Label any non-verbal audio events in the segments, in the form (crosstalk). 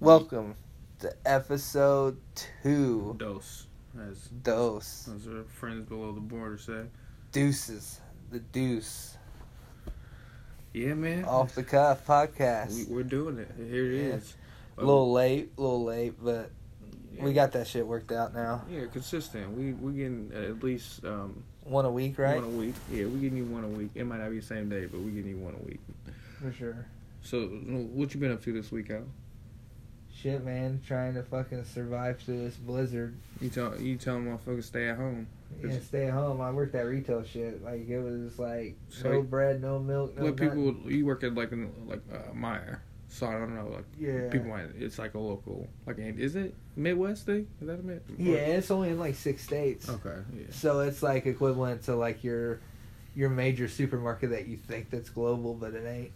Welcome to episode two. Dose, as Dose. as our friends below the border say. Deuces. The deuce. Yeah, man. Off the cuff podcast. we, we're doing it. Here it Yeah. is. A little late, a little late, but we got that shit worked out now. Yeah, consistent. We we getting at least um One a week, right? one a week. Yeah, we getting you one a week. It might not be the same day, but we getting you one a week. For sure. So, what you been up to this week, Al? Shit, man. Trying to fucking survive through this blizzard. You tell you tell motherfuckers stay at home. Yeah, stay at home. I worked that retail shit. Like, it was like So- no bread, no milk, no what people you work at like in like uh, Meijer, so I don't know like Yeah. people might it's like a local like is it Midwest thing? Is that a mid? Yeah, it's only in like six states. Okay. Yeah. So it's like equivalent to like your your major supermarket that you think that's global, but it ain't.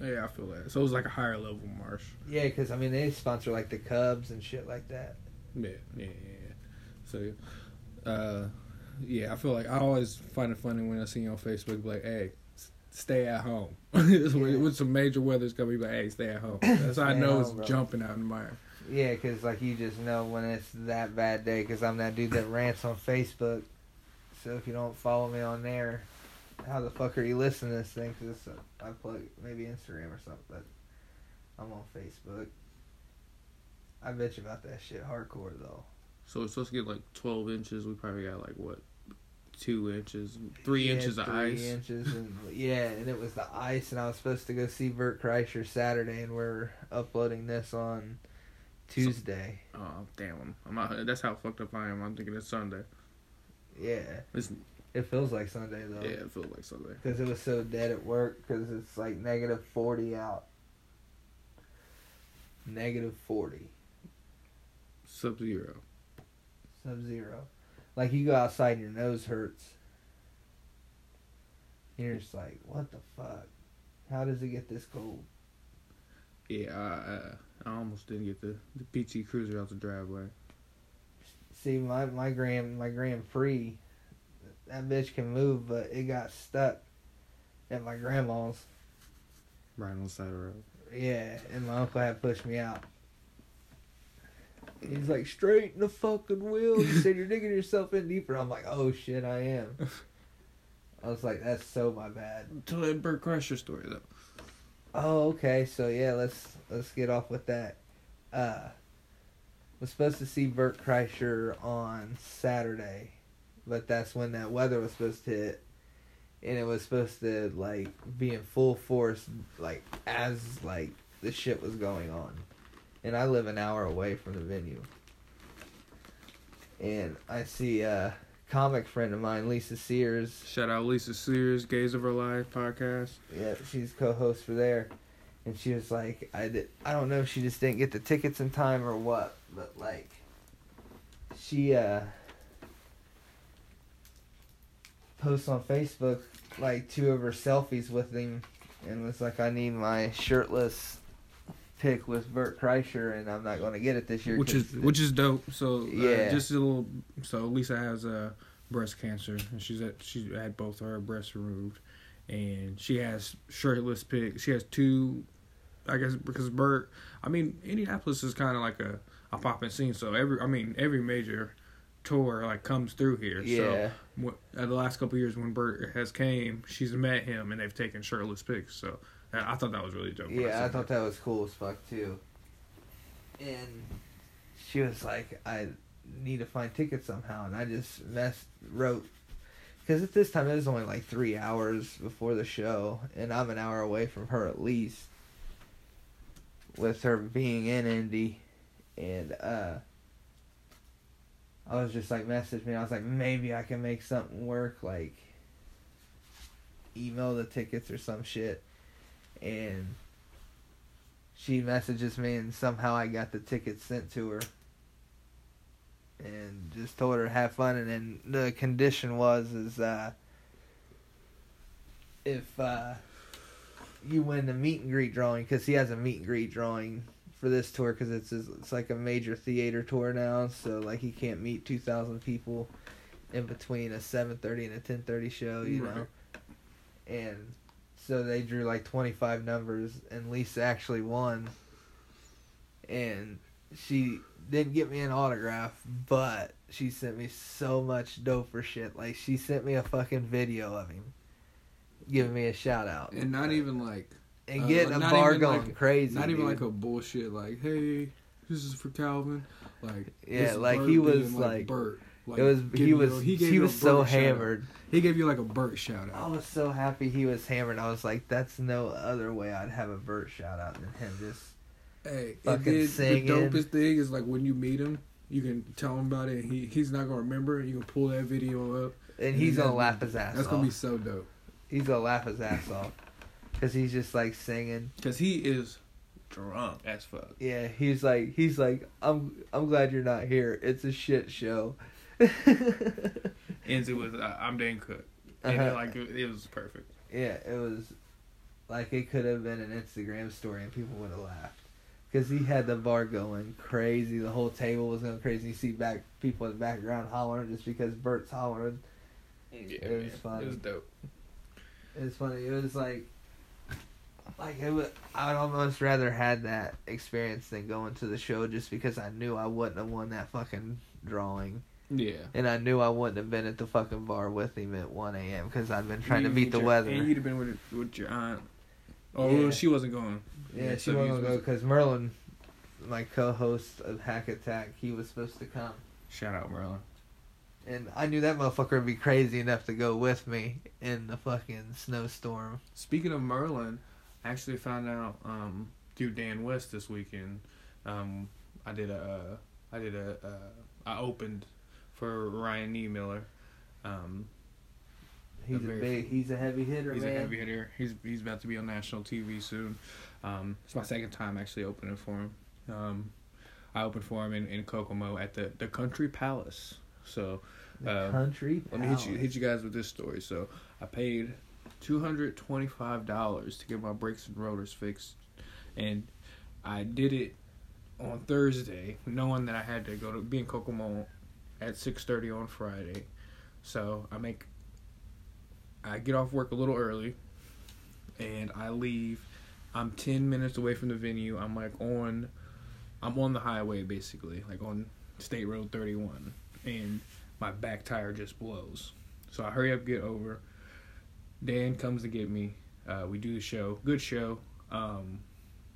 Yeah, I feel that. So it was like a higher level marsh. Yeah, because I mean they sponsor like the Cubs and shit like that. Yeah, yeah, yeah. So, uh, yeah, I feel like I always find it funny when I see you on Facebook, like, hey, s- stay at home. (laughs) Yeah. With some major weather, it's gonna be like, hey, stay at home. (coughs) That's how I know at it's bro. jumping out in the mire. Yeah, because like you just know when it's that bad day. Because I'm that dude that rants on Facebook. So if you don't follow me on there, how the fuck are you listening to this thing? Because uh, I plug maybe Instagram or something, but I'm on Facebook. I bet you about that shit hardcore though. So it's supposed to get like 12 inches. We probably got like, what, two inches, three Yeah, inches of three ice. inches, (laughs) and yeah, and it was the ice, and I was supposed to go see Bert Kreischer Saturday, and we're uploading this on Tuesday. Oh, damn. I'm that's how fucked up I am. I'm thinking it's Sunday. yeah, It's, it feels like Sunday though. yeah, it feels like Sunday. because it was so dead at work because it's like negative 40 out negative 40 Sub zero. sub zero like you go outside and your nose hurts you're just like what the fuck how does it get this cold Yeah, I, uh, I almost didn't get the, the PT Cruiser out the driveway. see my my grand my grand prix that bitch can move but it got stuck at my grandma's Right on the side of the road. Yeah, and my uncle had pushed me out. He's like, straighten the fucking wheel. He said, you're digging yourself in deeper. I'm like, oh shit, I am. (laughs) I was like, that's so my bad. Tell that Bert Kreischer story though. Oh, okay. So yeah, let's let's get off with that. Uh, was supposed to see Bert Kreischer on Saturday, but that's when that weather was supposed to hit, and it was supposed to like be in full force, like as like the shit was going on, and I live an hour away from the venue, and I see a comic friend of mine, Lisa Sears, Shout out Lisa Sears, Gaze of Our Life podcast. Yeah, she's co-host for there, and she was like, I did, I don't know if she just didn't get the tickets in time or what, but like, she uh posts on Facebook like two of her selfies with him, and was like, I need my shirtless pic with Bert Kreischer, and I'm not going to get it this year, Which is which is dope. So uh, Yeah. just a little. So Lisa has uh, breast cancer, and she's at she had both her breasts removed, and she has shirtless pics. She has two. I guess because Bert, I mean Indianapolis is kind of like a a popping scene. So every I mean every major tour like comes through here. yeah, So uh, the last couple of years when Bert has came, she's met him and they've taken shirtless pics. So I thought that was really dope. Yeah, I seen thought that was cool as fuck too. And she was like, "I need to find tickets somehow," and I just messed wrote because at this time it was only like three hours before the show, and I'm an hour away from her at least. With her being in Indy, and uh, I was just like, message me. I was like, maybe I can make something work, like email the tickets or some shit. And she messages me and somehow I got the tickets sent to her. And just told her have fun. And then the condition was is uh if uh you win the meet and greet drawing because he has a meet and greet drawing for this tour because it's it's like a major theater tour now so like he can't meet 2000 people in between a 7:30 and a 10:30 show you Right. know and so they drew like 25 numbers and Lisa actually won and she didn't get me an autograph, but she sent me so much doper shit. Like she sent me a fucking video of him giving me a shout out And not even like and uh, getting a bar going like- crazy. not even dude. like a bullshit like, hey, this is for Calvin. Like Yeah, like, he was, being, like- Bert. Like, it was he was a- he, you was so hammered. He gave you like a Bert shout out. I was so happy he was hammered. I was like, that's no other way I'd have a Bert shout out than him. Just Hey, and fucking then the dopest thing is like when you meet him, you can tell him about it. And he he's not gonna remember. You can pull that video up. and he's gonna laugh his ass off. That's off. gonna be so dope. He's gonna laugh his ass off because he's just like singing. Cause he is drunk as fuck. Yeah, he's like he's like I'm I'm glad you're not here. It's a shit show. Ends it with uh, I'm Dan Cook. And Uh-huh. it, like it, it was perfect. Yeah, it was like it could have been an Instagram story and people would have laughed because he had the bar going crazy. The whole table was going crazy. You see back people in the background hollering just because Bert's hollering. Yeah, It was man. fun. It was dope. It was funny. It was like like it would. I would almost rather had that experience than going to the show just because I knew I wouldn't have won that fucking drawing. Yeah. And I knew I wouldn't have been at the fucking bar with him at 1 a.m. because I'd been trying to beat the your- weather. And you'd have been with with your aunt. Oh, Yeah. well, she wasn't going. Yeah, she so wasn't gonna go was- because Merlin, my co-host of Hack Attack, he was supposed to come, Shout out Merlin. and I knew that motherfucker would be crazy enough to go with me in the fucking snowstorm. Speaking of Merlin, I actually found out um, through Dan West this weekend. Um, I did a, uh, I did a, uh, I opened for Ryan Niemiller. Um, He's a, very- big, he's a heavy hitter, he's man. a heavy hitter. He's he's about to be on national TV soon. Um, it's my second time actually opening for him. Um, I opened for him in, in Kokomo at the the Country Palace. So The uh, country. Let me hit you hit you guys with this story. So I paid two hundred twenty five dollars to get my brakes and rotors fixed, and I did it on Thursday, knowing that I had to go to be in Kokomo at six thirty on Friday. So I make I get off work a little early, and I leave. I'm ten minutes away from the venue. I'm like on, I'm on the highway basically, like on State Road 31, and my back tire just blows. So I hurry up, get over. Dan comes to get me. Uh, we do the show. Good show. Um,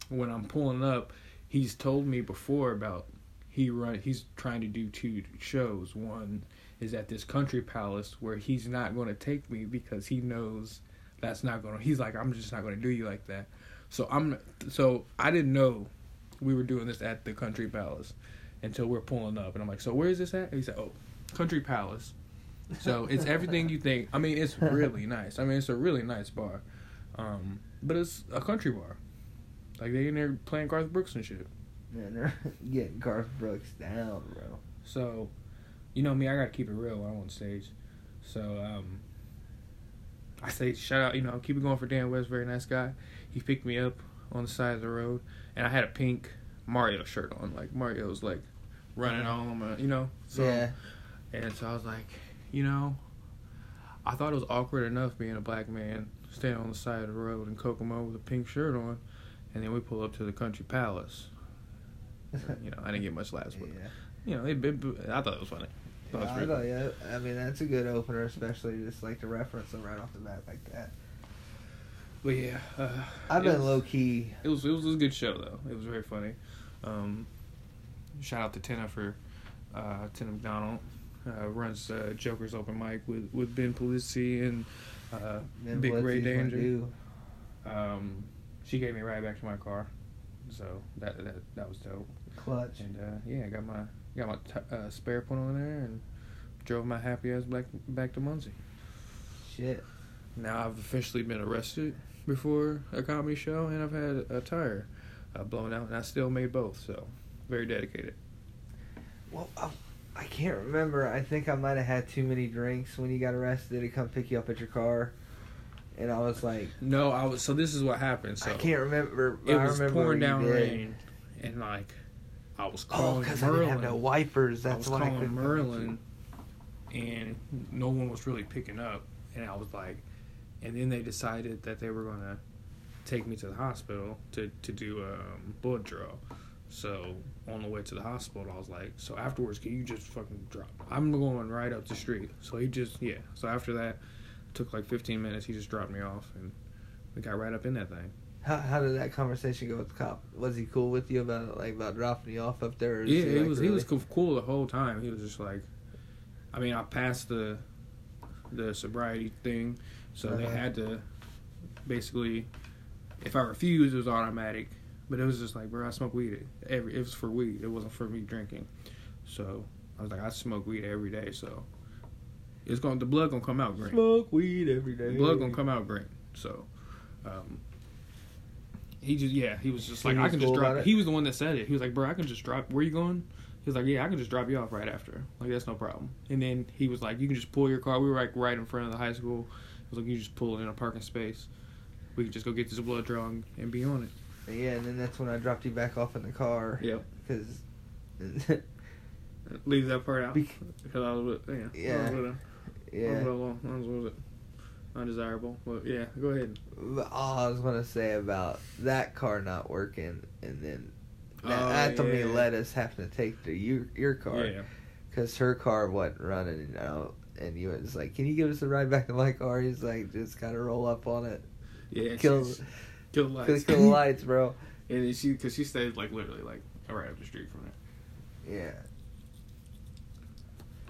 when I'm pulling up, he's told me before about he run. He's trying to do two shows. One is at this country palace where he's not going to take me because he knows that's not going to. He's like, I'm just not going to do you like that. So I'm. So I didn't know we were doing this at the country palace until we're pulling up, and I'm like, so where is this at? And he said, oh, country palace. So it's everything you think. I mean, it's really nice. I mean, it's a really nice bar, um, but it's a country bar. Like they in there playing Garth Brooks and shit. Man, they're (laughs) getting Garth Brooks down, bro. So, you know me, I gotta keep it real when I'm on stage. So, um, I say shout out, you know, keep it going for Dan West, very nice guy. He picked me up on the side of the road, and I had a pink Mario shirt on, like Mario's like running home, uh, you know. So, yeah. and so I was like, you know, I thought it was awkward enough being a black man standing on the side of the road in Kokomo with a pink shirt on, and then we pull up to the Country Palace. You know, I didn't get much laughs, but yeah. you know, it, it, I thought it was funny. Was Yeah, I, thought, yeah, I mean that's a good opener, especially just like to reference them right off the bat like that. But yeah, uh, I've been was- low key. It was it was a good show though. It was very funny. Um, shout out to Tina for uh, Tina McDonald. Uh, runs uh, Joker's open mic with with Ben Polizzi and uh, Man, Big Ray Danger. Um, she gave me ride back to my car, so that that that was dope. Clutch. And uh, yeah, I got my got my t- uh, spare put on there and drove my happy ass back back to Muncie. Shit. Now I've officially been arrested before a comedy show, and I've had a tire uh, blown out, and I still made both. So very dedicated. Well, I, I can't remember. I think I might have had too many drinks when you got arrested to come pick you up at your car, and I was like, No, I was. So this is what happened. So I can't remember. it I was remember pouring down rain, and like I was calling. Oh, calling because I didn't have no wipers. I That's was I calling couldn't. Merlin, and no one was really picking up. And I was like, and then they decided that they were gonna take me to the hospital to to do a um, blood draw. So on the way to the hospital, I was like, so afterwards, can you just fucking drop? I'm going right up the street. So he just yeah. So after that, took like 15 minutes. He just dropped me off, and we got right up in that thing. How how did that conversation go with the cop? Was he cool with you about like about dropping you off up there? Or Yeah, he, like, was he was cool the whole time. He was just like, I mean, I passed the the sobriety thing, so they Uh-huh. had to basically, if I refused, it was automatic. But it was just like, bro, I smoke weed. Every it was for weed. It wasn't for me drinking. So I was like, I smoke weed every day. So it's going to the blood gonna come out green. smoke weed every day. The blood gonna come out green. So, um, he just yeah, he was just like I can cool just drop. it? He was the one that said it. He was like, bro, I can just drop. Where you going? He was like, yeah, I can just drop you off right after. Like that's no problem. And then he was like, you can just pull your car. We were like right in front of the high school. He was like, you just pull it in a parking space. We can just go get this blood draw and, and be on it. Yeah, and then that's when I dropped you back off in the car Yep. because (laughs) Leave that part out Bec- because I was with yeah. Yeah. I was with, a, I was yeah. with, a, I was with it. Undesirable, but yeah, go ahead. But All I was gonna say about that car not working, and then that, Oh, yeah. me let us have to take the your your car Yeah. because her car wasn't running, you know. And you was like, "Can you give us a ride back to my car?" He's like, "Just gotta roll up on it, Yeah. kills. Kill the lights. kill the (laughs) lights, bro." And then she, because she stayed like literally like right up the street from there. Yeah,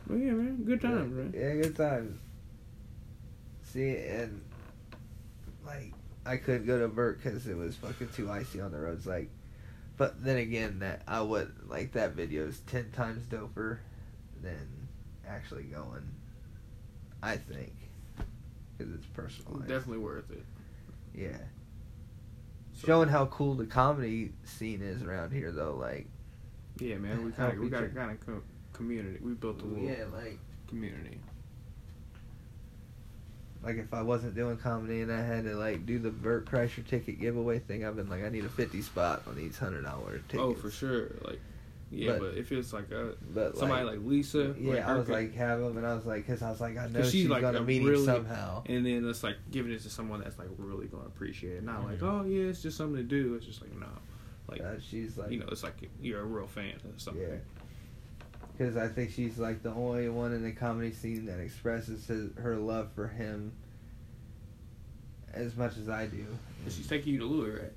Well, yeah, man, good times, man. Yeah, good times. See, and like I couldn't go to Bert because it was fucking too icy on the roads. Like, but then again, that I would like that video is ten times doper than actually going. I think because it's personal. Definitely worth it. Yeah, showing how cool the comedy scene is around here, though. Like, Yeah, man, we kind of we got a kind of co- community. We built a little yeah, like community. like if I wasn't doing comedy and I had to like do the Bert Kreischer ticket giveaway thing, I've been like, I need a fifty spot on these hundred dollar tickets. Oh, for sure. Like, yeah, But- but, if it's like a But somebody like, Lisa, yeah, like I was like have them, and I was like, because I was like, I know 'Cause she's, she's, like, gonna a meet really- him somehow. and then it's like giving it to someone that's like really gonna appreciate it. Not like, Mhm. oh yeah, it's just something to do. It's just like no, like Uh, she's like, you know, it's like you're a real fan or something. yeah, because I think she's like the only one in the comedy scene that expresses his, her love for him as much as I do. And she's taking you to Louie, right?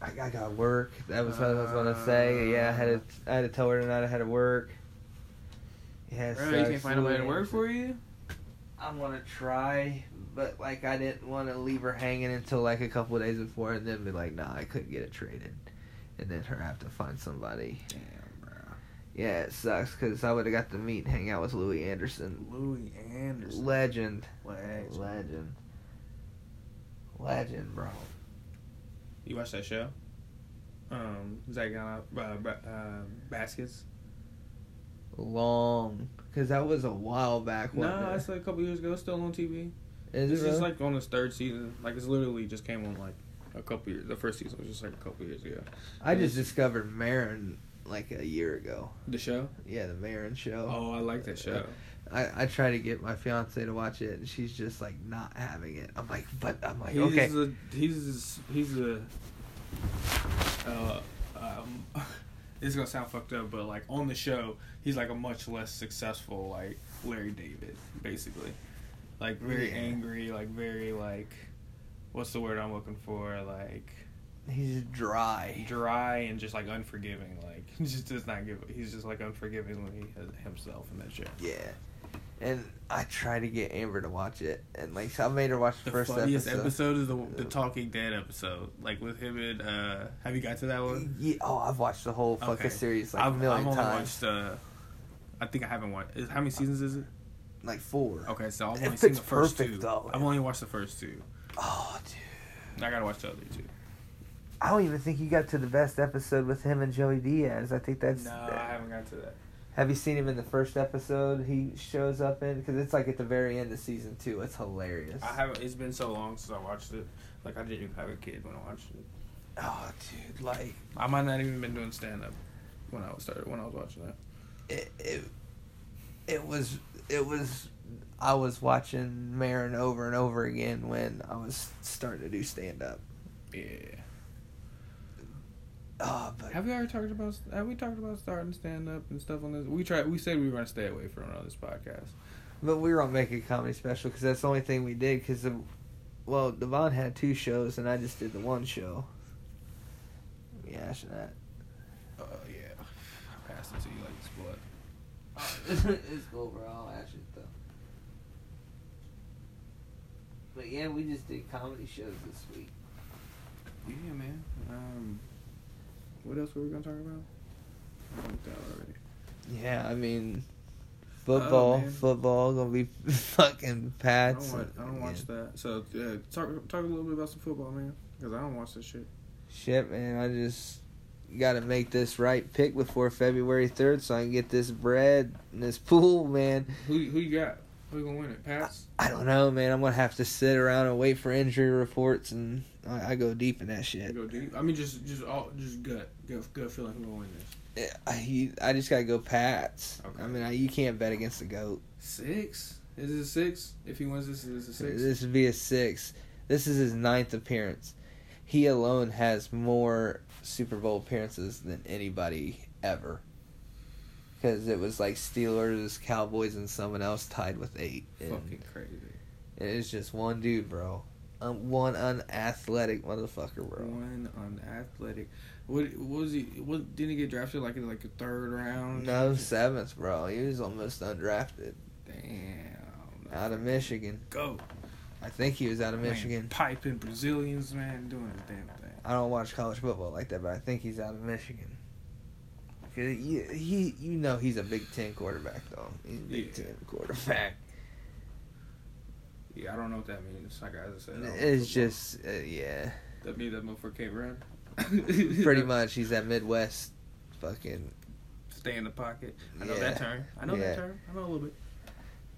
I, I got work. That was what I was gonna say. Yeah, I had to. I had to tell her tonight I had to work. Yeah, it Bro, you can't find a way to work for you. I'm gonna try, but like I didn't want to leave her hanging until like a couple of days before, and then be like, nah, I couldn't get it traded, and then her have to find somebody. Damn, bro. Yeah, it sucks because I would have got to meet and hang out with Louie Anderson, Louie Anderson. legend, Legend. legend, legend, bro. You watch that show? Um, Zach uh, uh, ba- uh, Baskets. Long, because that was a while back. No, wasn't it's like a couple years ago. It's still on TV. Is It's it just really? like on its third season. Like it's literally just came on like a couple years. The first season was just like a couple years ago. I just discovered Maron like a year ago. The show? Yeah, the Maron show. Oh, I like that show. I, I try to get my fiance to watch it, and she's just like not having it. I'm like, but I'm like, he's okay. a he's he's a uh, um, (laughs) it's gonna sound fucked up, but like on the show, he's like a much less successful like Larry David, basically. Like very Yeah. angry, like very like what's the word I'm looking for? Like He's dry. dry and just like unforgiving. Like (laughs) he just does not give. He's just like unforgiving when he has himself in that show. Yeah. And I try to get Amber to watch it, and like I made her watch the, The first funniest episode. episode. is the the Talking Dead episode, like with him and uh. Have you got to that one? Yeah, oh, I've watched the whole fucking Okay. series like I've, a 1000000 I've only times. watched. Uh, I think I haven't watched. Is, how many seasons is it? Like four. Okay, so I've only seen the first perfect, two. though. I've only watched the first two. Oh, dude. I gotta watch the other two. I don't even think you got to the best episode with him and Joey Diaz. I think that's. no, I haven't got to that. Have you seen him in the first episode? He shows up in because it's like at the very end of season two. It's hilarious. I haven't. It's been so long since I watched it. Like I didn't even have a kid when I watched it. Oh, dude, like I might not even been doing stand up when I was started when I was watching that. it, it, it was, it was. I was watching Maron over and over again when I was starting to do stand up. Yeah. Oh, but Have we already talked about? Have we talked about starting stand up and stuff on this? We tried. We said we were going to stay away from it on this podcast. but we were on make a comedy special because that's the only thing we did. Because well, Devon had two shows and I just did the one show. Yeah, Ashing that. Oh yeah, I passed it to you like it's blood. (laughs) it's cool, bro. I'll ash it though. But yeah, we just did comedy shows this week. Yeah, man. Um, what else were we gonna talk about? I out already. Yeah, I mean, football, Oh, football gonna be (laughs) fucking I don't watch. I don't watch that. So uh, talk talk a little bit about some football, man. Because I don't watch this shit. Shit, man, I just got to make this right pick before February third, so I can get this bread in this pool, man. Who who you got? Who gonna win it? Pats. I don't know, man. I'm gonna have to sit around and wait for injury reports, and I, I go deep in that shit. Go deep. I mean, just just all just gut gut gut feeling gonna win this. I I just gotta go Pats. Okay. I mean, I, you can't bet against the goat. Six. Is it a six? If he wins this, is it a six? This would be a six. This is his ninth appearance. He alone has more Super Bowl appearances than anybody ever. Because it was like Steelers, Cowboys, and someone else tied with eight. And Fucking crazy. it's just one dude, bro. Um, one unathletic motherfucker, bro. One unathletic. What, what was he? What didn't he get drafted like in like a third round? No, seventh, bro. He was almost undrafted. Damn. Out of Michigan. Go. I think he was out of Man, Michigan. piping Brazilians, man, doing the damn thing. I don't watch college football like that, but I think he's out of Michigan. He, he, you know, he's a Big Ten quarterback, though. He's a Big Yeah. Ten quarterback. Yeah, I don't know what that means. Like I said, I It's just, uh, yeah, that means that motherfucker can't run. (laughs) pretty much. He's that Midwest, fucking, Stay in the pocket. I know Yeah. that term. I know Yeah. that term. I know a little bit.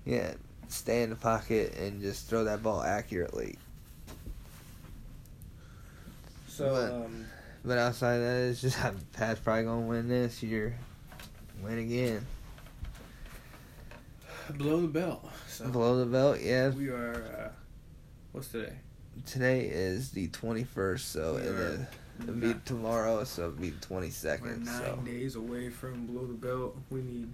yeah, stay in the pocket and just throw that ball accurately. So, But- um, But outside of that, it's just Pat's probably gonna win this year, win again, Blow the belt. So blow the belt. Yeah, we are. Uh, what's today? today is the twenty first, so We and are then it'll be tomorrow, so it'll be twenty We're nine So days away from below the belt. We need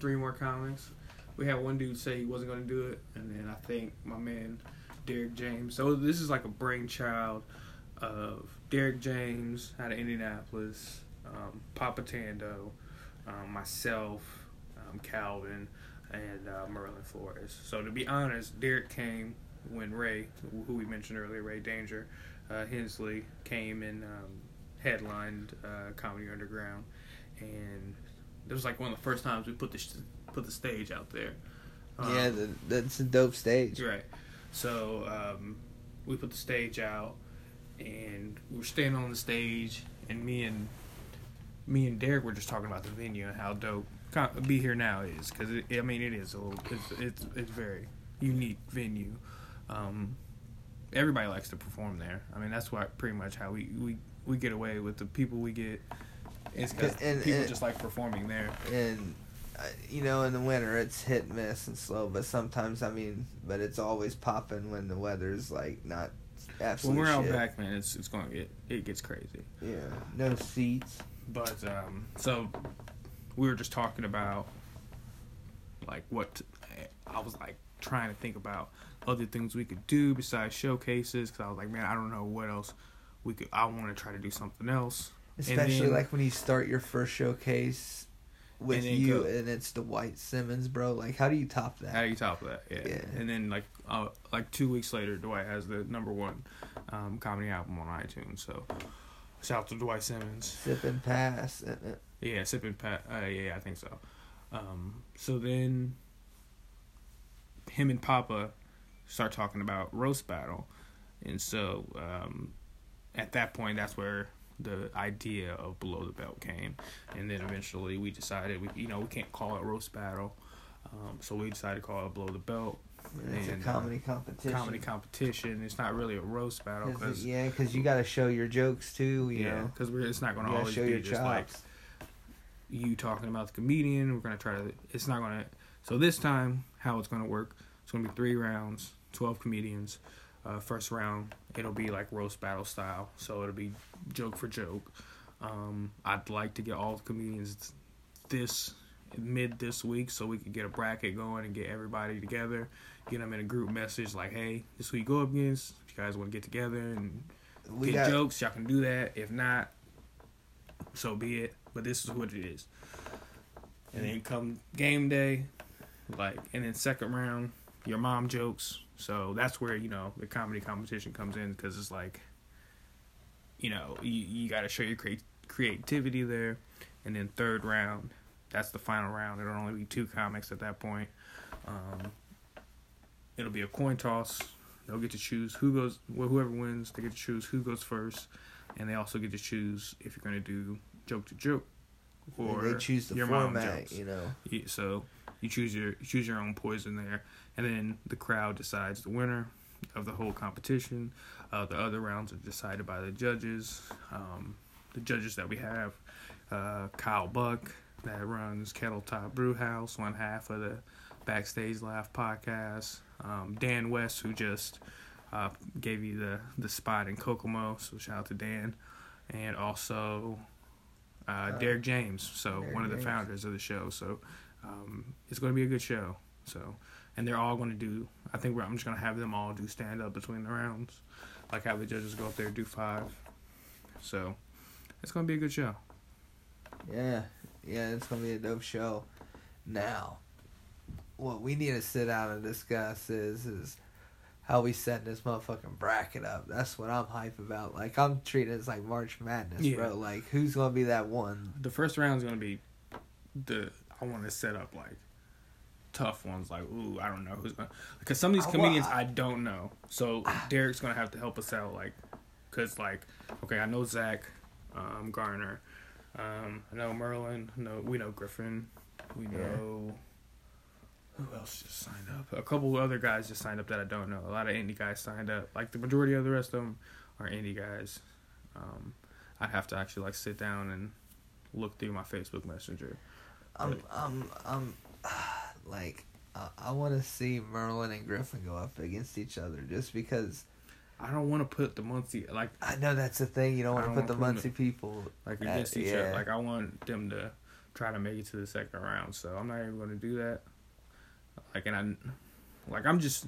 three more comics. We had one dude say he wasn't going to do it, and then I think my man Derek James. So this is like a brainchild of Derek James out of Indianapolis, um, Papa Tando, um, myself, um, Calvin, and uh, Merlin Flores. So to be honest, Derek came when Ray, who we mentioned earlier, Ray Danger, uh, Hensley came and um, headlined uh, Comedy Underground, and it was like one of the first times we put the sh- put the stage out there. Um, yeah, the, that's a dope stage. Right. So um, we put the stage out, and we were standing on the stage, and me and me and Derek were just talking about the venue and how dope Be Here Now is, because I mean it is a little, it's it's it's very unique venue. Um, everybody likes to perform there. I mean that's why pretty much how we we, we get away with the people we get. It's because people and- just like performing there. and uh, you know in the winter it's hit and miss and slow but sometimes i mean but it's always popping when the weather's like not absolutely. When we're out back, man, it's it's gonna get it gets crazy. yeah no seats But um, so we were just talking about like what I was like trying to think about other things we could do besides showcases because I was like, man, I don't know what else we could. I want to try to do something else. especially then- like when you start your first showcase with And you go- and it's the Dwight Simmons bro like how do you top that How do you top that? Yeah. Yeah. And then like uh, like two weeks later, Dwight has the number one um, comedy album on iTunes. So shout out to Dwight Simmons. sip and pass uh, uh, Yeah, sipping pat. Uh, yeah, I think so. Um, so then, him and Papa start talking about roast battle, and so um, at that point, that's where the idea of below the belt came, and then eventually we decided we, you know, we can't call it roast battle, um, so we decided to call it below the belt it's And, a uh, comedy competition comedy competition. It's not really a roast battle. because it- yeah because you got to show your jokes too you yeah, because it's not going to always show be your just like chops you talking about the comedian. We're gonna try to. It's not gonna. So this time, how it's gonna work? It's gonna be three rounds, twelve comedians. Uh, first round, it'll be like roast battle style. So it'll be joke for joke. Um, I'd like to get all the comedians this mid this week so we can get a bracket going and get everybody together. Get them in a group message like, hey, this who you go up against. If you guys want to get together and We get got jokes, y'all can do that. If not, so be it. But this is what it is. And then come game day, like, and then second round, your mom jokes. So that's where you know the comedy competition comes in because it's like, you know, you you got to show your crea- creativity there, and then third round, that's the final round. It'll only be two comics at that point. Um, it'll be a coin toss. They'll get to choose who goes. Well, whoever wins, they get to choose who goes first, and they also get to choose if you're going to do joke to joke, or they choose the your mom format, jokes. you know. So you choose your you choose your own poison there, and then the crowd decides the winner of the whole competition. Uh, the other rounds are decided by the judges. Um, the judges that we have, uh, Kyle Buck that runs Kettle Top Brew House, one half of the Backstage Laugh podcast. Um, Dan West, who just uh, gave you the the spot in Kokomo, so shout out to Dan, and also uh, Derek James, so Derek one of the James. founders of the show. So um, it's going to be a good show. So, and they're all going to do. I think we're, I'm just going to have them all do stand up between the rounds, like have the judges go up there and do five. So, it's going to be a good show. Yeah, yeah, it's gonna be a dope show. Now, what we need to sit down and discuss is is how we setting this motherfucking bracket up. That's what I'm hype about. Like I'm treating it as like March Madness, Yeah. bro. Like who's gonna be that one? The first round is going to be the. I want to set up like tough ones. Like, ooh, I don't know who's to. Because some of these I comedians I don't know. So Derek's to have to help us out. Like, because, like, okay, I know Zach um, Garner. Um, I know Merlin. No, we know Griffin. We Yeah. Who else just signed up? A couple other guys just signed up that I don't know. A lot of indie guys signed up. Like the majority of the rest of them are indie guys. Um, I'd have to actually like sit down and look through my Facebook Messenger. I'm I'm I'm like I, I want to see Merlin and Griffin go up against each other just because I don't want to put the Muncie like I know that's the thing. You don't want to put the Muncie people. like against each yeah. other. Like I want them to try to make it to the second round. So I'm not even going to do that. Like and I, like I'm just.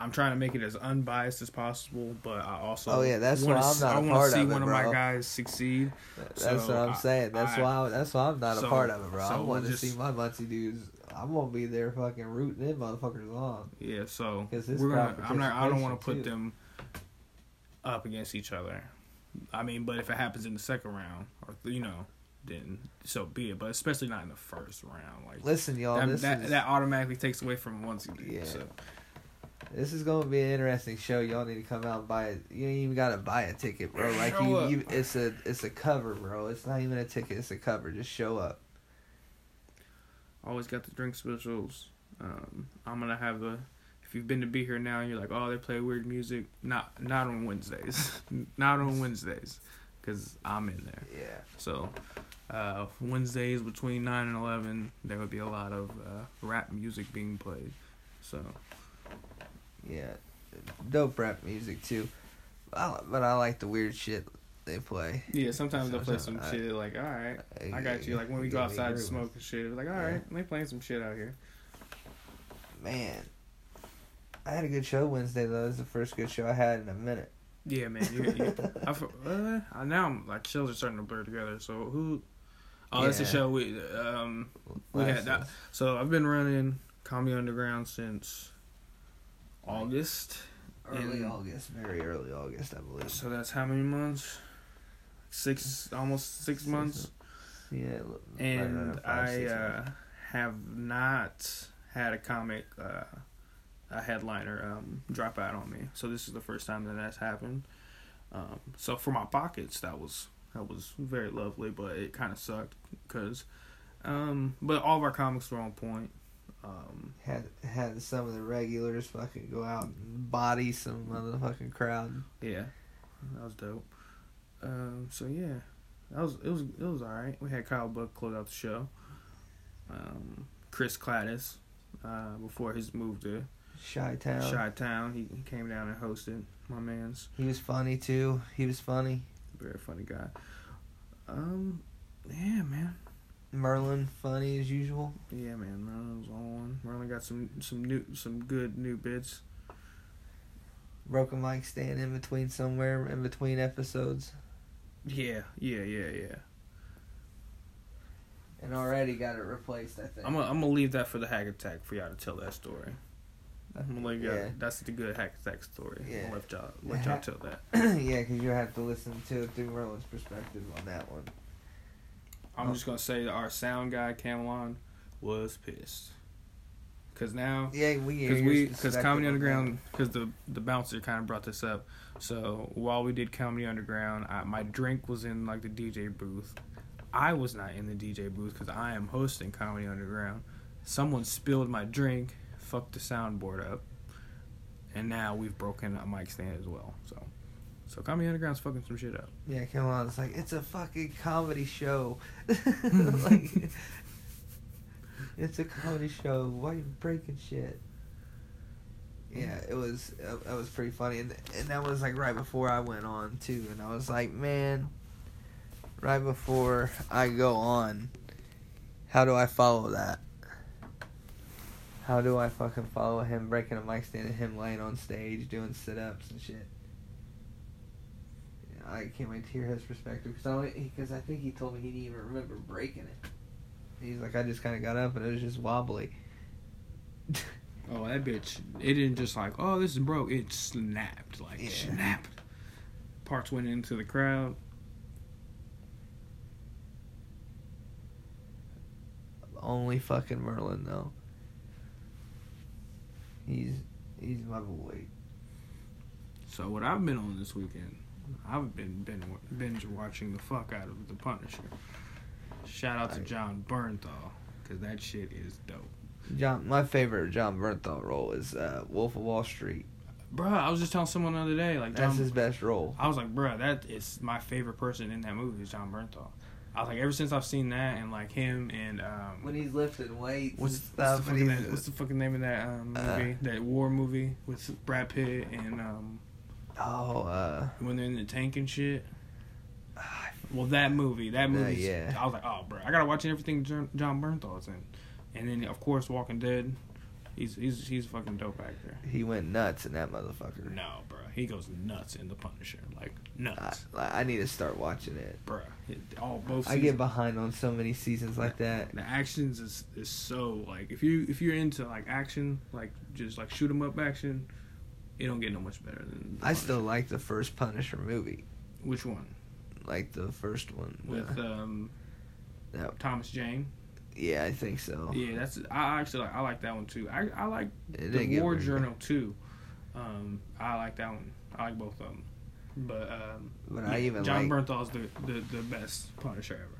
I'm trying to make it as unbiased as possible, but I also Oh, yeah, that's wanna why I'm not I a part see of it, one of my guys succeed. That's So, what I'm I- saying. That's I- why. That's why I'm not so- a part of it, bro. I want to see my Muncie dudes. I'm gonna be there, fucking rooting them motherfuckers on. Yeah, so we're gonna. I'm not. I don't want to put too. them up against each other. I mean, but if it happens in the second round, or you know, then so be it. But especially not in the first round. Like Listen, y'all. that, this that, is that automatically takes away from one seed. Yeah. So this is gonna be an interesting show. Y'all need to come out and buy it. You ain't even gotta buy a ticket, bro. Like Show you, up. you, it's a it's a cover, bro. It's not even a ticket. It's a cover. Just show up. always got the drink specials. Um, I'm gonna have a. If you've been to be here now, and you're like, oh, they play weird music. Not not on Wednesdays. (laughs) not on Wednesdays, because I'm in there. Yeah. So uh, Wednesdays between nine and eleven, there would be a lot of uh, rap music being played. So Yeah. Dope rap music too. I, but I like the weird shit they play. yeah, sometimes they'll play some I- shit like, all right, I got you. Like when we go outside to smoke and shit, it's like, all Yeah. right, they playing some shit out here. Man, I had a good show Wednesday though. It was the first good show I had in a minute. Yeah, man. You, you, I, (laughs) fe- uh, now I'm like shows are starting to blur together. So who? Oh, that's a show we um we had that. So I've been running Comedy Underground since August. early August, very early August, I believe. So that's how many months? Six, almost six Six months. Yeah, right And five, I uh, have not had a comic, uh, a headliner um, drop out on me. So this is the first time that that's happened. Um, so for my pockets, that was that was very lovely, but it kind of sucked because, um, but all of our comics were on point. Um, had had some of the regulars fucking go out and body some motherfucking crowd. yeah, that was dope. Um, so yeah, that was it was it was all right. We had Kyle Buck close out the show. Um, Chris Cladis, uh, before his move to Chi Town. Chi Town. He he came down and hosted my man's He was funny too. He was funny very funny guy. Um, yeah, man. Merlin, funny as usual. Yeah, man. Merlin's on. Merlin got some some new some good new bits. Broken Mike staying in between somewhere in between episodes. Yeah, yeah, yeah, yeah. And already got it replaced, I think. I'm gonna I'm gonna leave that for the hack attack for y'all to tell that story. Mm-hmm. Let y'all, Yeah. That's the good hack attack story. Yeah. Let y'all (laughs) let y'all tell that. (clears throat) yeah, because you have to listen to it through Merlin's perspective on that one. I'm oh. just gonna say that our sound guy Camelon was pissed. Cause now Yeah, we because we because comedy underground because the the bouncer kind of brought this up so while we did comedy underground I, my drink was in like the dj booth i was not in the dj booth because i am hosting comedy underground someone spilled my drink fucked the soundboard up and now we've broken a mic stand as well so so comedy underground's fucking some shit up Yeah, come on. It's like it's a fucking comedy show. (laughs) like, it's a comedy show. Why are you breaking shit? Yeah, it was uh, it was pretty funny, and and that was like right before I went on too, and I was like, man, right before I go on, how do I follow that? How do I fucking follow him breaking a mic stand and him laying on stage doing sit ups and shit? I can't wait to hear his perspective because because I think he told me he didn't even remember breaking it. He's like, I just kind of got up and it was just wobbly. (laughs) oh that bitch it didn't just like oh this is broke it snapped like Yeah. snapped parts went into the crowd Only fucking Merlin though. He's he's my boy. So what I've been on this weekend, I've been been binge watching the fuck out of The Punisher. Shout out to Jon Bernthal because that shit is dope, John, my favorite Jon Bernthal role is uh, Wolf of Wall Street. Bruh, I was just telling someone the other day, like That's his best role. I was like, bruh, that is my favorite person in that movie is Jon Bernthal. I was like, ever since I've seen that and like him and um, When he's lifting weights what's, and what's, the stuff, fucking name, what's the fucking name of that um, Uh, movie? that war movie with Brad Pitt and um, oh uh, when they're in the tank and shit. (sighs) Well, that movie, that movie, yeah. I was like, oh, bro, I gotta watch everything John, Jon Bernthal's in, and then of course Walking Dead. He's he's he's a fucking dope actor. he went nuts in that motherfucker. No, bro, he goes nuts in The Punisher, like I, nuts, I need to start watching it. bro. All both. I get behind on so many seasons like that. The actions is is so like if you if you're into like action, like just like shoot 'em up action, it don't get no much better than. I still like the first Punisher movie, which one like the first one. with Uh, um. Thomas Jane. Yeah, I think so. Yeah, that's I actually like I like that one too. I I like It the War Journal too. Um, I like that one. I like both of them. But um, But I even John like Bernthal's the, the the best Punisher ever.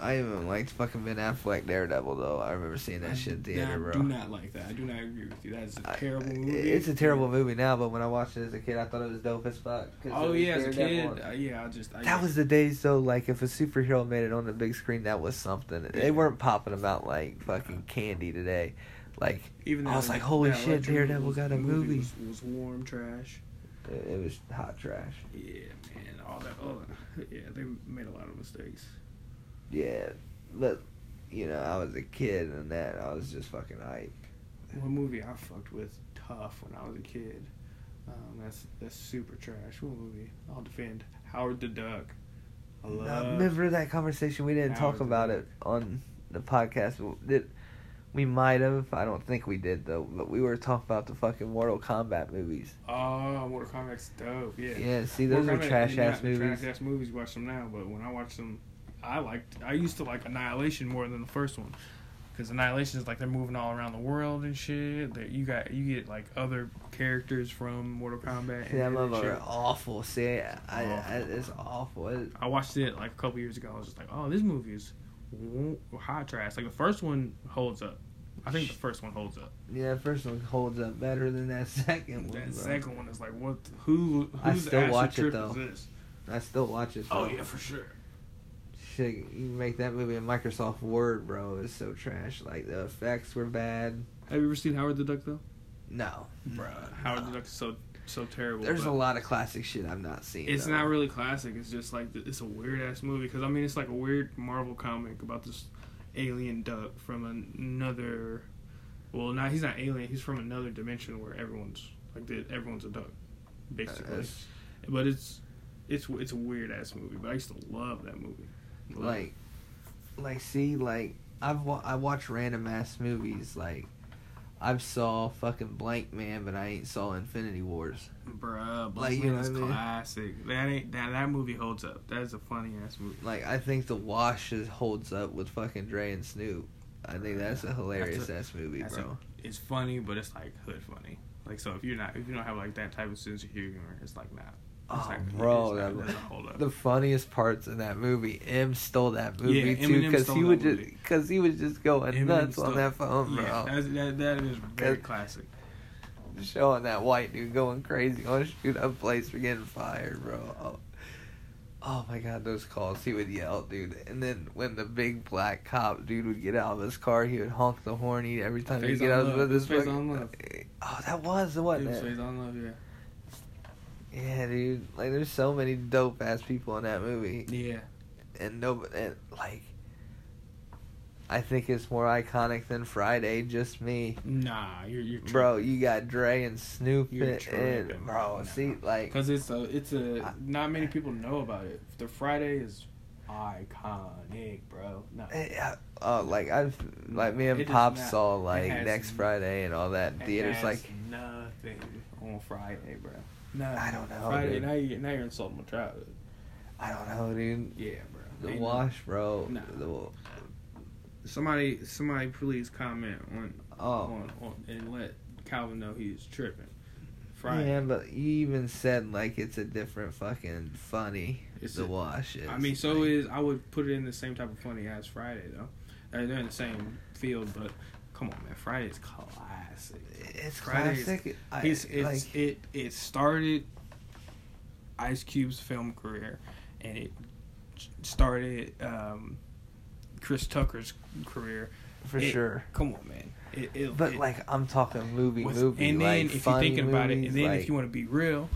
I even liked fucking Ben Affleck Daredevil though. I remember seeing that I shit in theater, not- bro. Do not like that. I do not agree with you. That is a terrible movie. It's a terrible movie now, but when I watched it as a kid, I thought it was dope as fuck. Oh yeah, as a kid, uh, yeah, I just I, That was the days though. Like if a superhero made it on the big screen, that was something. Yeah. They weren't popping them out like fucking candy today. Like even I was like, holy that shit, Daredevil got a movie. Was, was warm trash. it, it was hot trash. Yeah, man, all that. Oh, (laughs) yeah, they made a lot of mistakes. Yeah, but you know, I was a kid and that I was just fucking hype. One movie I fucked with tough when I was a kid. Um, that's that's super trash. What movie? I'll defend Howard the Duck. I love. remember that conversation? We didn't Howard talk about it on the podcast. Did we might have? I don't think we did though. But we were talking about the fucking Mortal Kombat movies. Oh, Mortal Kombat's dope. Yeah. Yeah, see, those are Mortal Kombat, trash ass movies. Trash ass movies. Watch them now, but when I watch them, I liked. I used to like Annihilation more than the first one. Because Annihilation is like they're moving all around the world and shit. That you got you get like other characters from Mortal Kombat. See, that in it and motherfucker awful. See, I, I, Awful. it's awful. It, I watched it like a couple years ago. I was just like, oh, this movie is hot trash. Like the first one holds up. I think the first one holds up. yeah, the first one holds up better than that (laughs) second one. That bro. second one is like, what? Who? I still watch it, though. I still watch it. Oh yeah, for sure. Shit, you make that movie in Microsoft Word, bro. It's so trash. Like the effects were bad. Have you ever seen Howard the Duck though? No, mm. bro. Howard the Duck is so so terrible. There's a lot of classic shit I've not seen. It's though. not really classic. It's just like it's a weird ass movie because I mean it's like a weird Marvel comic about this. alien duck from another. Well, not he's not alien. He's from another dimension where everyone's like the, everyone's a duck, basically. Uh, that's- but it's it's it's a weird ass movie. But I used to love that movie. Like, like, see, like, I've wa- I watch random ass movies. Like, I've saw fucking Blankman, but I ain't saw Infinity Wars. bruh, like, like you you know is I mean? classic. That ain't that that movie holds up. That is a funny ass movie. Like, I think The Wash is, holds up with fucking Dre and Snoop. I think that's a hilarious ass movie, that's bro. It's funny, but it's like hood funny. Like so, if you're not if you don't have like that type of sense of humor, it's like nah. Oh, bro, that- (laughs) up. the funniest parts in that movie, M stole that movie Yeah, too, because he would just because he was just going Eminem nuts stole- on that phone, bro. yeah, that that is very classic. showing that white dude going crazy on a shoot up place for getting fired, bro. Oh, oh my god, those calls he would yell, dude. And then when the big black cop dude would get out of his car, he would honk the horn every time he Face get out of his Face fucking- on Love. Oh, that was wasn't Dude? Faizon Love, yeah. Yeah, dude. Like, there's so many dope ass people in that movie, Yeah. and no, and like. I think it's more iconic than Friday. Just me, Nah, you're you're bro. You got Dre and Snoop, You're and, and bro. Nah. See, like, because it's a it's a I- not many people know about it. The Friday is iconic, bro. No, Eh, uh, Oh, like I've like me and It Pop not- saw like next Friday and all that theaters. Like nothing on Friday, bro. No, I don't know, Friday dude. now you now you're insulting my childhood. I don't know, dude. Yeah, bro. The Ain't no- wash, bro. Nah. The, Somebody, somebody, please comment on oh, on, on and let Calvin know he's tripping. Friday. yeah, but you even said like it's a different fucking funny. It's the a- wash is. I mean, so like, is I would put it in the same type of funny as Friday though. They're in the same field, but come on, man, Friday is classic. it's Friday is- classic. It's, like it it started Ice Cube's film career, and it started um, Chris Tucker's career. for it- sure. Come on, man. It, it, But like I'm talking movie, was- movie. and then like, if you're thinking about it, and then like, if you want to be real,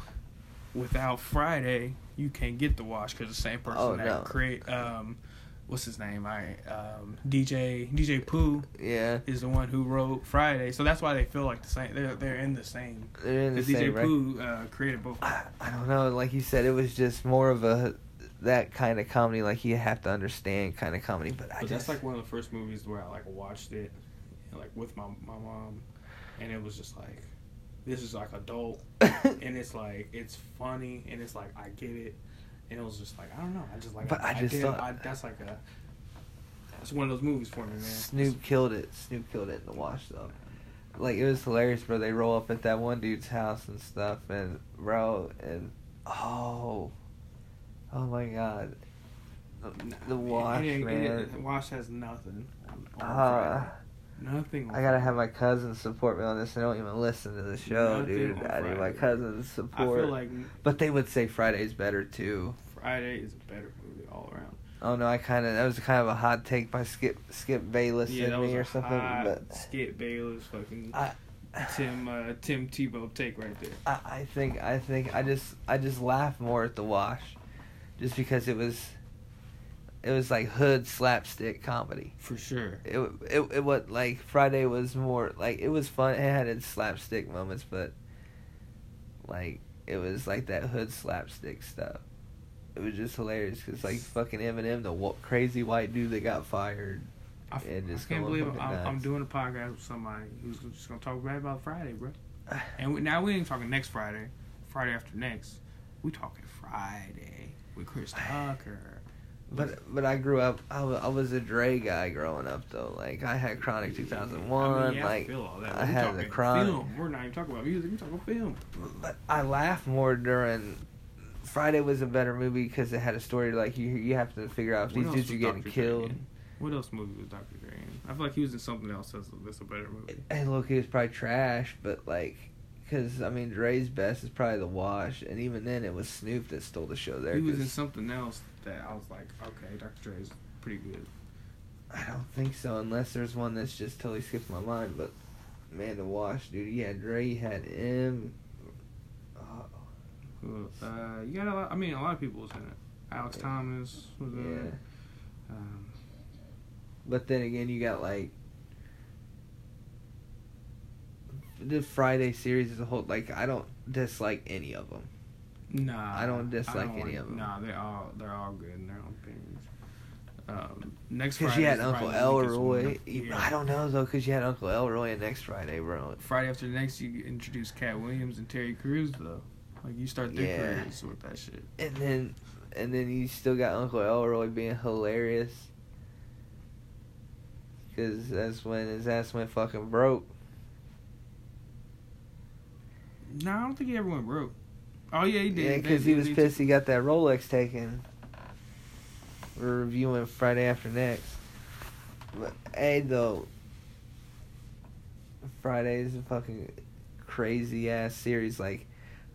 without Friday, you can't get the Wash because the same person Oh, that no. create um, what's his name? I um, DJ DJ Pooh yeah, is the one who wrote Friday, so that's why they feel like the same. They're they're in the same. they're in the Because DJ same. rec- Pooh uh, created both. I, I don't know. Like you said, it was just more of a that kind of comedy. Like you have to understand kind of comedy. But I But just that's like one of the first movies where I like watched it, like with my my mom, and it was just like, this is like adult, (laughs) and it's like it's funny, and it's like I get it, and it was just like I don't know, I just like. But I just didn't- thought- I, that's like a. That's one of those movies for me, man. Snoop killed it. Snoop killed it in the wash though. Like it was hilarious, bro. They roll up at that one dude's house and stuff, and bro, and oh, oh my god, the, the wash, it ain't- it man. the wash has nothing. Uh. Nothing. I gotta have my cousins support me on this. They don't even listen to the show, Nothing dude. I need my cousins I support. feel like but they would say Friday's better too. Friday is a better movie all around. Oh no, I kind of that was kind of a hot take by Skip Skip Bayless yeah, in me or something. But Skip Bayless fucking I, Tim uh, Tim Tebow take right there. I, I think I think I just I just laugh more at the wash, just because it was, it was like hood slapstick comedy. For sure. It it it what like Friday was more like it was fun. It had its slapstick moments, but like it was like that hood slapstick stuff. It was just hilarious because like fucking Eminem, the crazy white dude that got fired. I, And I can't believe I'm, I'm doing a podcast with somebody who's just gonna talk bad about Friday, bro. (sighs) And we, now we ain't talking next Friday, Friday after next. We talking Friday with Chris (sighs) Tucker. But but I grew up. I wa- I was a Dre guy growing up though. Like I had Chronic 2001. I mean, yeah, I like feel all that. I had the Chronic. Film. We're not even talking about music. We're talking film. But I laugh more during. Friday was a better movie because it had a story. Like you you have to figure out if What these dudes are getting Dr. Killed. What else movie was Dr. Dre in? I feel like he was in something else that's, that's a better movie. And look, he was probably trash, but like. Because, I mean, Dre's best is probably The Wash, and even then it was Snoop that stole the show there. He was in something else that I was like, okay, Dr. Dre is pretty good. I don't think so, unless there's one that's just totally skipped my mind. But, man, The Wash, dude, you had Dre, you had M. Oh, Uh, you got a lot. I mean, a lot of people was in it. Alex Yeah. Thomas was in yeah. it. Um, But then again, you got like the Friday series as a whole. Like I don't dislike any of them. Nah, I don't dislike any like- them. Nah, they're all they're all good in their own things. Um, next Because you had Uncle probably the weakest Elroy. Yeah. I don't know though, because you had Uncle Elroy and next Friday, bro. Friday after next, you introduce Katt Williams and Terry Crews though. Like you start their Yeah. careers with that shit. And then, and then you still got Uncle Elroy being hilarious. Because that's when his ass went fucking broke. Nah, I don't think he ever went broke. Oh yeah, he did. Yeah, because he was pissed he got that Rolex taken. We're reviewing Friday after next. But hey, though, Friday is a fucking crazy ass series. Like,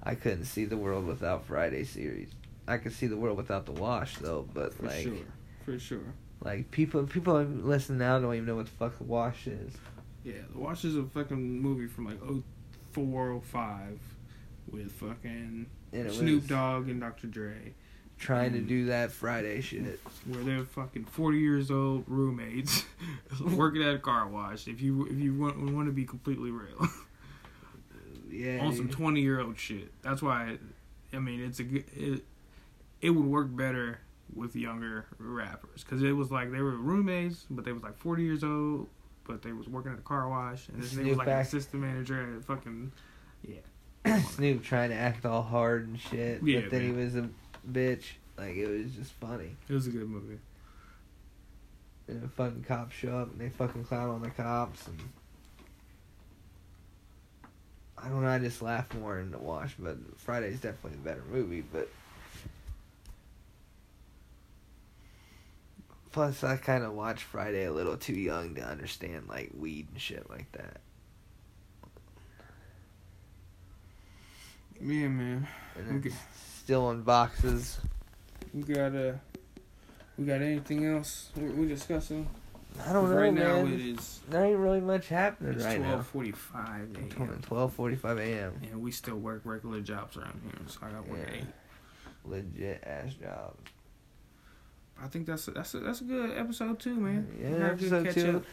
I couldn't see the world without Friday series. I could see the world without the Wash though. But For like, sure, for sure. like people, people listening now don't even know what the fuck the Wash is. Yeah, The Wash is a fucking movie from like 04, 05 with fucking Snoop Dogg and Dr. Dre, trying to do that Friday shit. where they're fucking forty years old roommates (laughs) working at a car wash. If you if you want want to be completely real, (laughs) Yeah. on some twenty year old shit. That's why, I mean, it's a good. It, it would work better with younger rappers because it was like they were roommates, but they was like forty years old, but they was working at a car wash, and this nigga was like back- assistant manager at fucking. (coughs) Snoop trying to act all hard and shit, Yeah, but then man. he was a bitch. Like it was just funny. It was a good movie. And the fucking cops show up and they fucking clown on the cops and I don't know. I just laugh more in the wash, but Friday's definitely the better movie. But plus, I kind of watched Friday a little too young to understand like weed and shit like that. Yeah, man. And Okay. it's still in boxes. We got uh, we got anything else we we discussing? I don't know, right now man. it is there ain't really much happening it's right now. twelve forty five a.m. Twelve forty-five a.m. and we still work regular jobs around here, so I got work Yeah. eight. Legit ass job. I think that's a, that's a, that's a good episode too, man. Yeah, got a good episode two. up.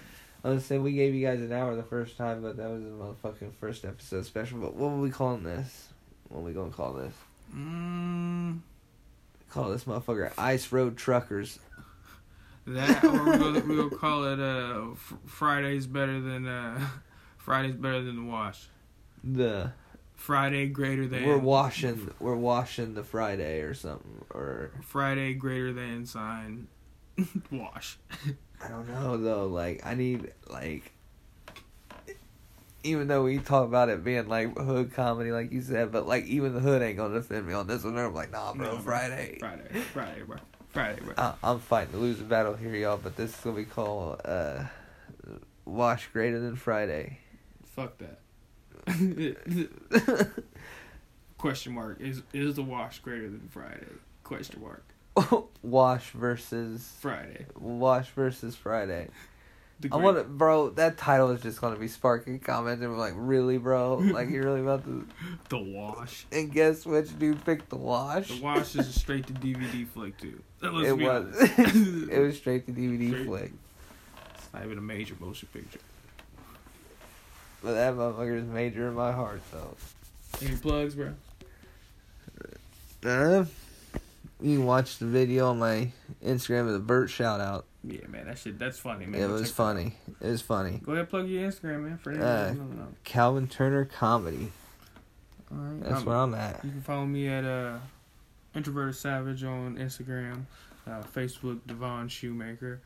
I was saying we gave you guys an hour the first time, but that was the motherfucking first episode special. But what are we calling this? What are we gonna call this? Mm, Call this motherfucker Ice Road Truckers. that or we'll, we gonna call it uh F- Friday's better than uh (laughs) Friday's better than the wash. The Friday greater than we're washing we're washing the Friday or something or Friday greater than sign (laughs) wash. I don't know though. Like I need like even though we talk about it being like hood comedy, like you said, but like even the hood ain't gonna defend me on this one. I'm like, nah, bro, No, bro. Friday. Friday, Friday, bro. Friday, bro. I, I'm fighting to lose a battle here, y'all. But this is gonna be called uh, "Wash Greater Than Friday." Fuck that. (laughs) Question mark is is the wash greater than Friday? Question mark. (laughs) Wash versus Friday. Wash versus Friday. I want to, bro. That title is just gonna be sparking comments and we're like, really, bro? Like you really about to? (laughs) the wash. And guess which dude picked the Wash? The wash is a straight to DVD flick too. Let's it was. (laughs) it was straight to DVD Straight- flick. It's not even a major motion picture. But that motherfucker is major in my heart, though. Any plugs, bro? Uh, you can watch the video on my Instagram of the Bert shout out. Yeah, man, that shit that's funny, man. it Go was check that funny. It was funny. Go ahead, plug your Instagram, man. For Uh, anyone who don't know. Calvin Turner comedy. All right, That's I'm- where I'm at. You can follow me at uh, Introverted Savage on Instagram, uh, Facebook Devon Shoemaker.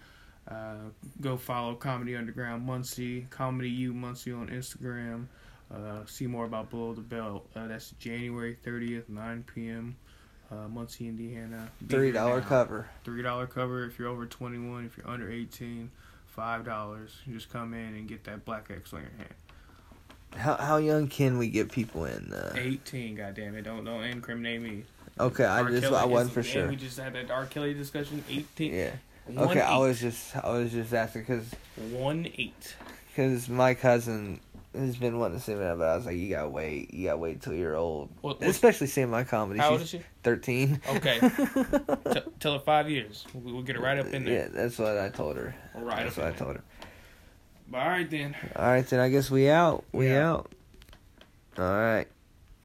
Uh, go follow Comedy Underground Muncie, Comedy U Muncie on Instagram. Uh, see more about Below the Belt. Uh, that's January 30th, 9 p.m. Uh, Muncie, Indiana. Three dollar cover. Three dollar cover if you're over 21. If you're under 18, five dollars. You just come in and get that black X on your hand. How how young can we get people in? Uh, 18, goddamn it! Don't don't incriminate me. okay, I R. just Kelly I wasn't for sure. We just had that R. Kelly discussion. 18. Yeah. One Okay, I was just I was just asking because one eight. because my cousin has been wanting to see that, but I was like, you gotta wait. You gotta wait till you're old. What's, Especially seeing my comedy. how old She's is she? 13. Okay. (laughs) T- tell her five years. We'll, we'll get her right up in there. Yeah, that's what I told her. Right That's what I told her. All right then. All right, then I guess we out. We Yeah. out. All right.